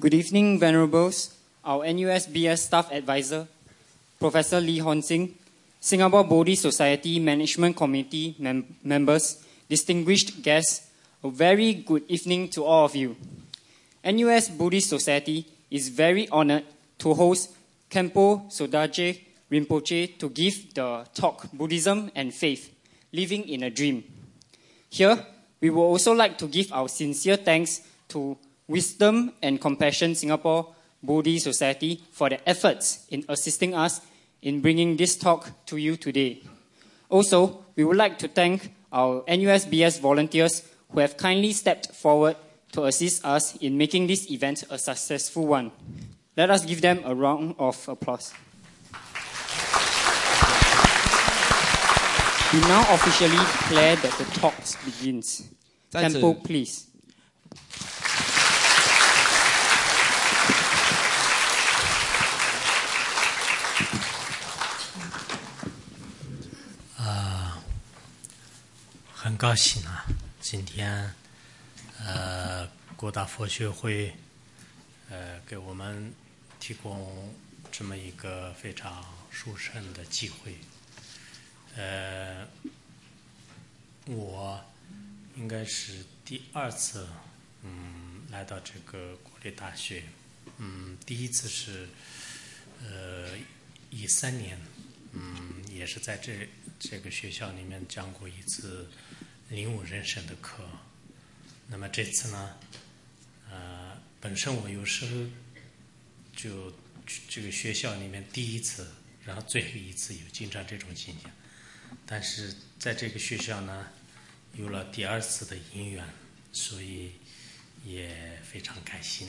Good evening, Venerables, our NUSBS Staff Advisor, Professor Lee Hon Sing, Singapore Bodhi Society Management Committee mem- members, distinguished guests, a very good evening to all of you. NUS Buddhist Society is very honored to host Khenpo Sodargye Rinpoche to give the talk Buddhism and Faith, Living in a Dream. Here, we would also like to give our sincere thanks to Wisdom and Compassion Singapore Bodhi Society for their efforts in assisting us in bringing this talk to you today. Also, we would like to thank our NUSBS volunteers who have kindly stepped forward to assist us in making this event a successful one. Let us give them a round of applause. We now officially declare that the talks begins. Khenpo, please. 高兴啊，今天呃，国大佛学会呃给我们提供这么一个非常殊胜的机会。呃，我应该是第二次嗯来到这个国立大学，嗯，第一次是呃一三年，嗯，也是在这这个学校里面讲过一次领悟人生的课。那么这次呢，呃，本身我又是就这个学校里面第一次，然后最后一次有经常这种现象，但是在这个学校呢，有了第二次的姻缘，所以也非常开心。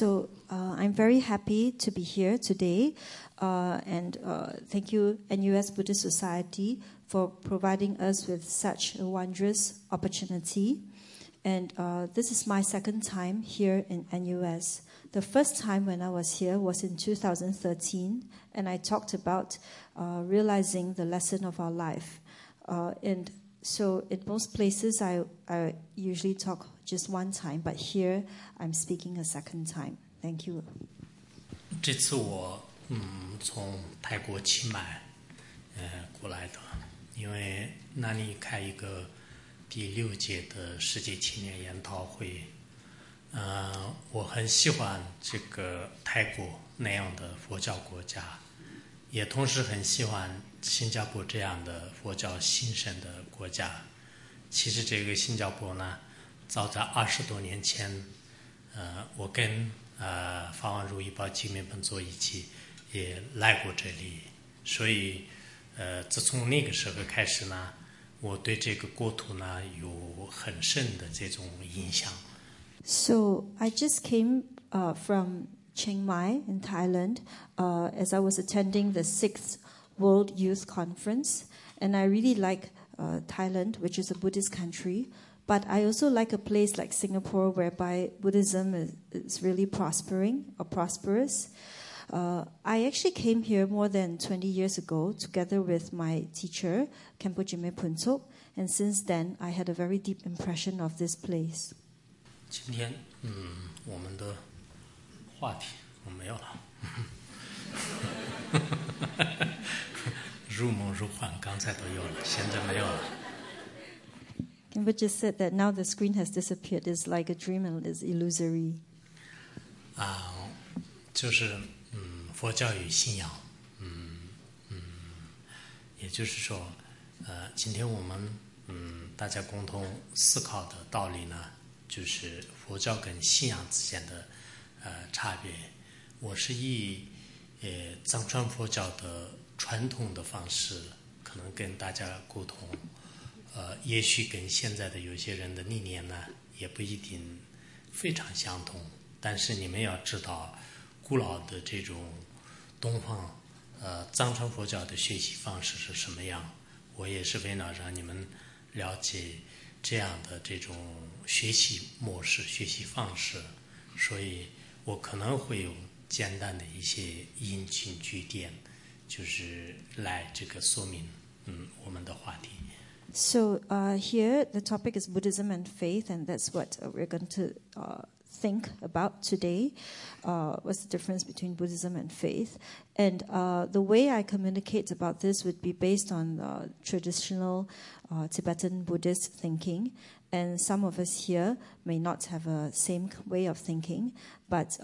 So uh, I'm very happy to be here today, uh, and uh, thank you, NUS Buddhist Society, for providing us with such a wondrous opportunity. And uh, this is my second time here in NUS. The first time when I was here was in 2013, and I talked about uh, realizing the lesson of our life. Uh, and so, in most places, I, I usually talk just one time, but here I'm speaking a second time. Thank you. 这次我嗯从泰国清迈呃过来的，因为那里开一个第六届的世界青年研讨会，呃，我很喜欢这个泰国那样的佛教国家，也同时很喜欢新加坡这样的佛教兴盛的国家。其实这个新加坡呢，早在二十多年前，呃，我跟呃法王如意宝金明本座一起也来过这里，所以呃，自从那个时候开始呢，我对这个国土呢有很深的这种影响。So I just came uh, from Chiang Mai in Thailand uh, as I was attending the sixth World Youth Conference, and I really like uh, Thailand, which is a Buddhist country. But I also like a place like Singapore whereby Buddhism is, is really prospering or prosperous. Uh, I actually came here more than 20 years ago together with my teacher, Khenpo Jigme and since then I had a very deep impression of this place. 今天，嗯，我们的话题我没有了，如梦如幻，刚才都有了，现在没有了。Kimber just said that now the screen has disappeared. is like a dream and is illusory. 啊，就是嗯，佛教与信仰，嗯嗯，也就是说，呃，今天我们嗯大家共同思考的道理呢，就是佛教跟信仰之间的呃差别。我是以呃藏传佛教的传统的方式，可能跟大家沟通，呃，也许跟现在的有些人的理念呢，也不一定非常相同。但是你们要知道，古老的这种东方呃藏传佛教的学习方式是什么样。我也是为了让你们了解这样的这种学习模式、学习方式，所以我可能会有简单的一些引经据典，就是来这个说明嗯我们的。So uh, here, the topic is Buddhism and faith, and that's what uh, we're going to uh, think about today. Uh, what's the difference between Buddhism and faith? And uh, the way I communicate about this would be based on uh, traditional Tibetan Buddhist thinking. And some of us here may not have a same way of thinking, but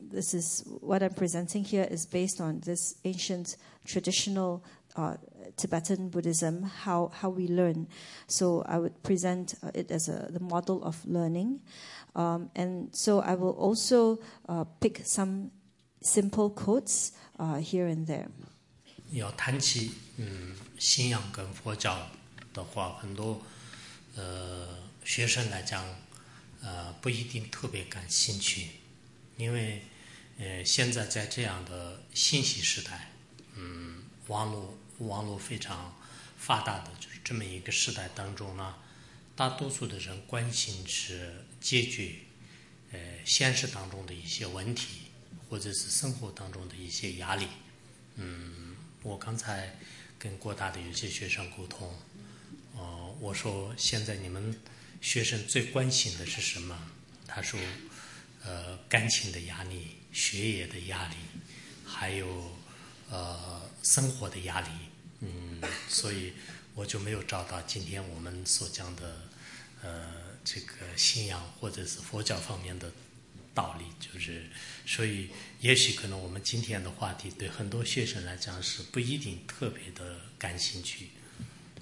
this is what I'm presenting here is based on this ancient traditional uh, Tibetan Buddhism, how, how we learn. So I would present uh, it as a, the model of learning. Um, and so I will also uh, pick some simple quotes uh, here and there. 要谈起嗯信仰跟佛教的话，很多呃学生来讲，呃不一定特别感兴趣，因为呃现在在这样的信息时代，嗯网络 网络非常发达的，就是这么一个时代当中呢，大多数的人关心是解决呃现实当中的一些问题，或者是生活当中的一些压力。嗯，我刚才跟国大的有些学生沟通，哦，我说现在你们学生最关心的是什么？他说，呃，感情的压力、学业的压力，还有呃生活的压力。嗯，所以我就没有找到今天我们所讲的，呃，这个信仰或者是佛教方面的道理，就是，所以也许可能我们今天的话题对很多学生来讲是不一定特别的感兴趣。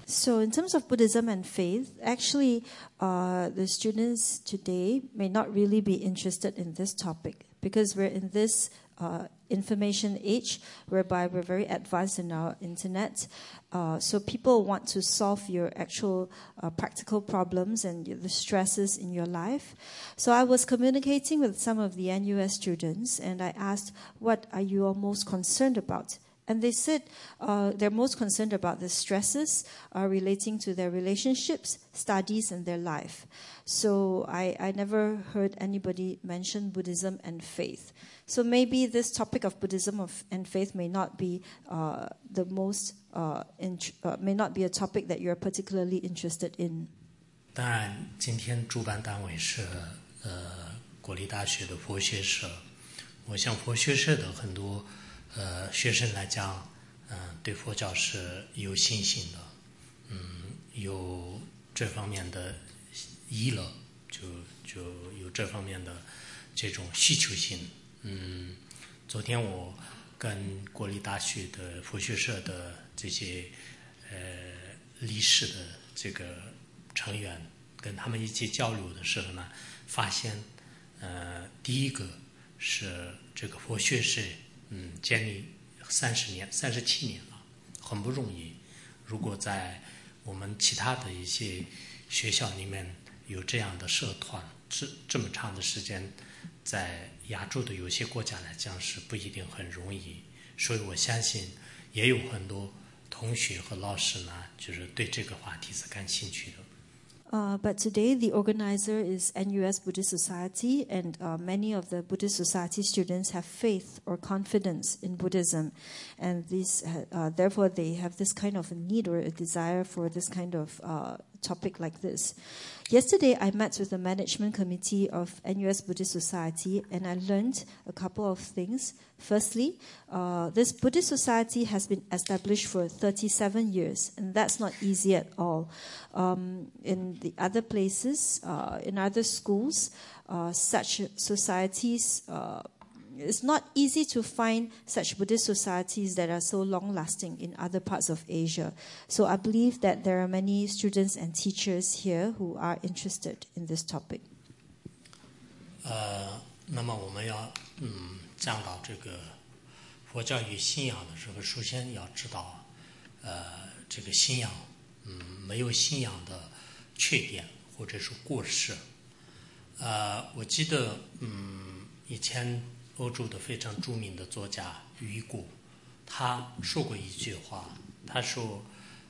So, in terms of Buddhism and faith, actually, uh, the students today may not really be interested in this topic because we're in this uh, information age whereby we're very advanced in our internet. Uh, so people want to solve your actual uh, practical problems and the stresses in your life. So I was communicating with some of the NUS students and I asked, what are you all most concerned about? And they said uh, they're most concerned about the stresses uh, relating to their relationships, studies, and their life. So I, I never heard anybody mention Buddhism and faith. So maybe this topic of Buddhism of, and faith may not be uh, the most, uh, int- uh, may not be a topic that you're particularly interested in. 当然，今天主办单位是呃国立大学的佛学社。我想佛学社的很多 呃学生来讲，嗯、对佛教是有信心的，嗯，有这方面的意乐，就就有这方面的这种需求性。嗯，昨天我跟国立大学的佛学社的这些呃历史的这个成员跟他们一起交流的时候呢，发现呃第一个是这个佛学社嗯建立三十年三十七年了，很不容易。如果在我们其他的一些学校里面有这样的社团，这这么长的时间。在亚洲的有些国家来讲是不一定很容易，所以我相信也有很多同学和老师呢，就是对这个话题是感兴趣的。Uh, but today, the organizer is NUS Buddhist Society, and uh, many of the Buddhist Society students have faith or confidence in Buddhism, and this, uh, therefore, they have this kind of need or a desire for this kind of uh, topic like this. Yesterday, I met with the management committee of NUS Buddhist Society, and I learned a couple of things. Firstly, uh, this Buddhist society has been established for 37 years, and that's not easy at all. Um, in the other places, uh, in other schools, uh, such societies uh, it's not easy to find such Buddhist societies that are so long lasting in other parts of Asia. So I believe that there are many students and teachers here who are interested in this topic. 呃，那么我们要嗯讲到这个佛教与信仰的时候，首先要知道，呃，这个信仰，嗯，没有信仰的缺点或者是过失。呃，我记得，嗯，以前 欧洲的非常著名的作家雨果，他说过一句话，他说：“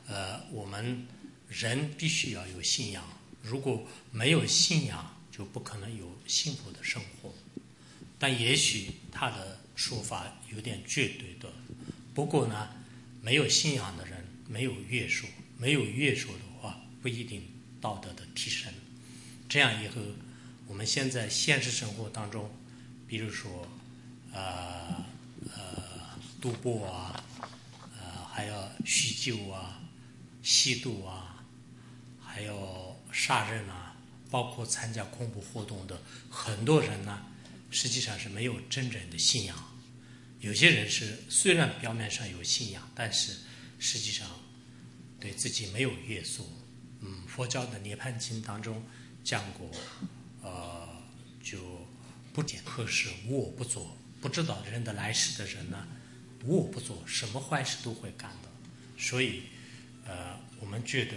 呃，我们人必须要有信仰，如果没有信仰，就不可能有幸福的生活。”但也许他的说法有点绝对的。不过呢，没有信仰的人没有约束，没有约束的话，不一定道德的提升。这样以后，我们现在现实生活当中，比如说，呃呃，赌博啊，呃，还有酗酒啊、吸毒啊，还有杀人啊，包括参加恐怖活动的很多人呢，实际上是没有真正的信仰。有些人是虽然表面上有信仰，但是实际上对自己没有约束。嗯，佛教的《涅槃经》当中讲过，呃，就不点合适，无我不做。不知道人的来世的人呢，无我不做，什么坏事都会干的。所以，呃，我们觉得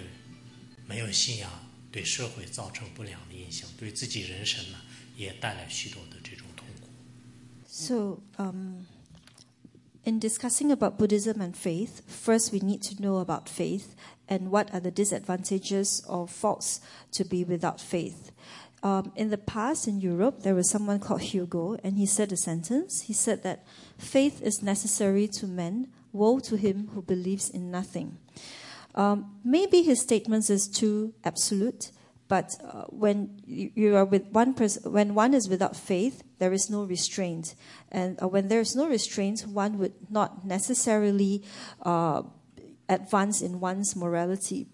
没有信仰对社会造成不良的影响，对自己人生呢也带来许多的这种痛苦。So, um, in discussing about Buddhism and faith, first we need to know about faith and what are the disadvantages or faults to be without faith. Um, in the past in Europe, there was someone called Hugo, and he said a sentence. He said that faith is necessary to men, woe to him who believes in nothing. Um, maybe his statements is too absolute, but uh, when you, are with one person, when one is without faith, there is no restraint, and uh, when there is no restraint, one would not necessarily uh, advance in one's morality.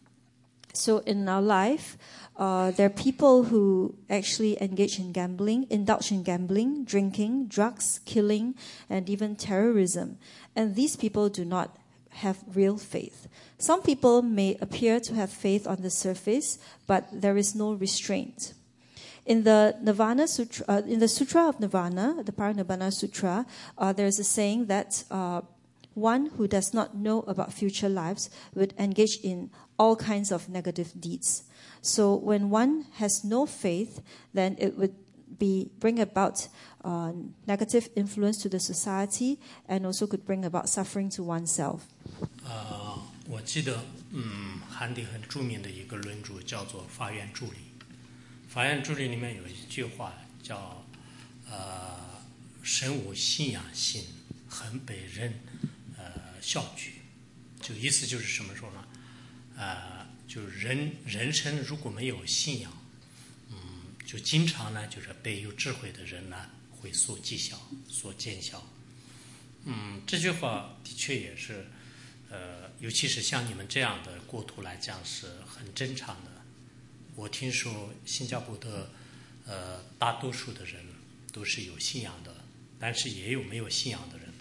So in our life, uh, there are people who actually engage in gambling, indulge in gambling, drinking, drugs, killing, and even terrorism. And these people do not have real faith. Some people may appear to have faith on the surface, but there is no restraint. In the Nirvana Sutra, uh, in the Sutra of Nirvana, the Parinibbana Sutra, uh, there is a saying that uh, one who does not know about future lives would engage in all kinds of negative deeds. So when one has no faith, then it would be bring about uh, negative influence to the society and also could bring about suffering to oneself. Uh, 呃，我记得，嗯，汉地很著名的一个论著叫做《法苑珠林》。法苑珠林里面有一句话叫，呃，神无信仰心，很被人笑剧。就意思就是什么说呢？呃，就是人人生如果没有信仰，嗯，就经常呢，就是被有智慧的人呢会所讥笑、所见笑。嗯，这句话的确也是，呃，尤其是像你们这样的国土来讲是很正常的。我听说新加坡的，呃，大多数的人都是有信仰的，但是也有没有信仰的人。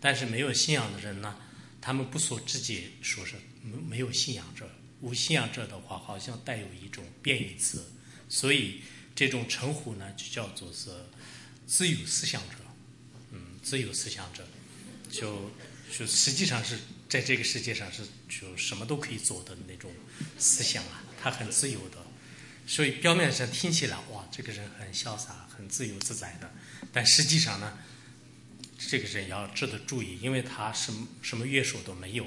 但是没有信仰的人呢，他们不说直接说是没没有信仰者，无信仰者的话，好像带有一种贬义词，所以这种称呼呢，就叫做是自由思想者。嗯，自由思想者，就就实际上是在这个世界上是就什么都可以做的那种思想啊，他很自由的，所以表面上听起来哇，这个人很潇洒、很自由自在的，但实际上呢，这个人要值得注意，因为他什么什么约束都没有，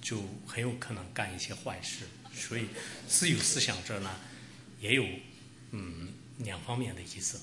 就很有可能干一些坏事。所以自由思想者呢，也有嗯两方面的意思。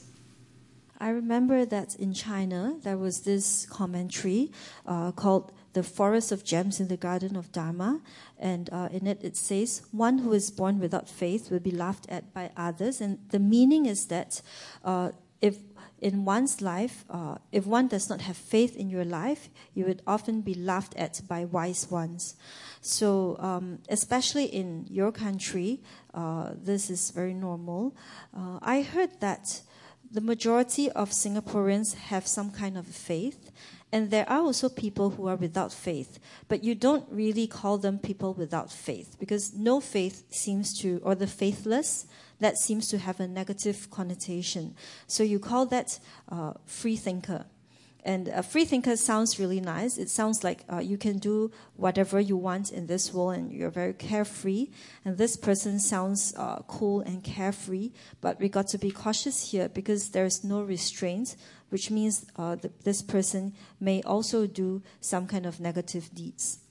I remember that in China there was this commentary uh, called "The Forest of Gems in the Garden of Dharma," and uh, in it it says, "One who is born without faith will be laughed at by others." And the meaning is that uh, if in one's life, uh, if one does not have faith in your life, you would often be laughed at by wise ones. So, um, especially in your country, uh, this is very normal. Uh, I heard that the majority of Singaporeans have some kind of faith, and there are also people who are without faith. But you don't really call them people without faith because no faith seems to, or the faithless, that seems to have a negative connotation. So you call that uh, free thinker. And a free thinker sounds really nice. It sounds like uh, you can do whatever you want in this world and you're very carefree. And this person sounds uh, cool and carefree. But we got to be cautious here because there's no restraint, which means uh, this person may also do some kind of negative deeds.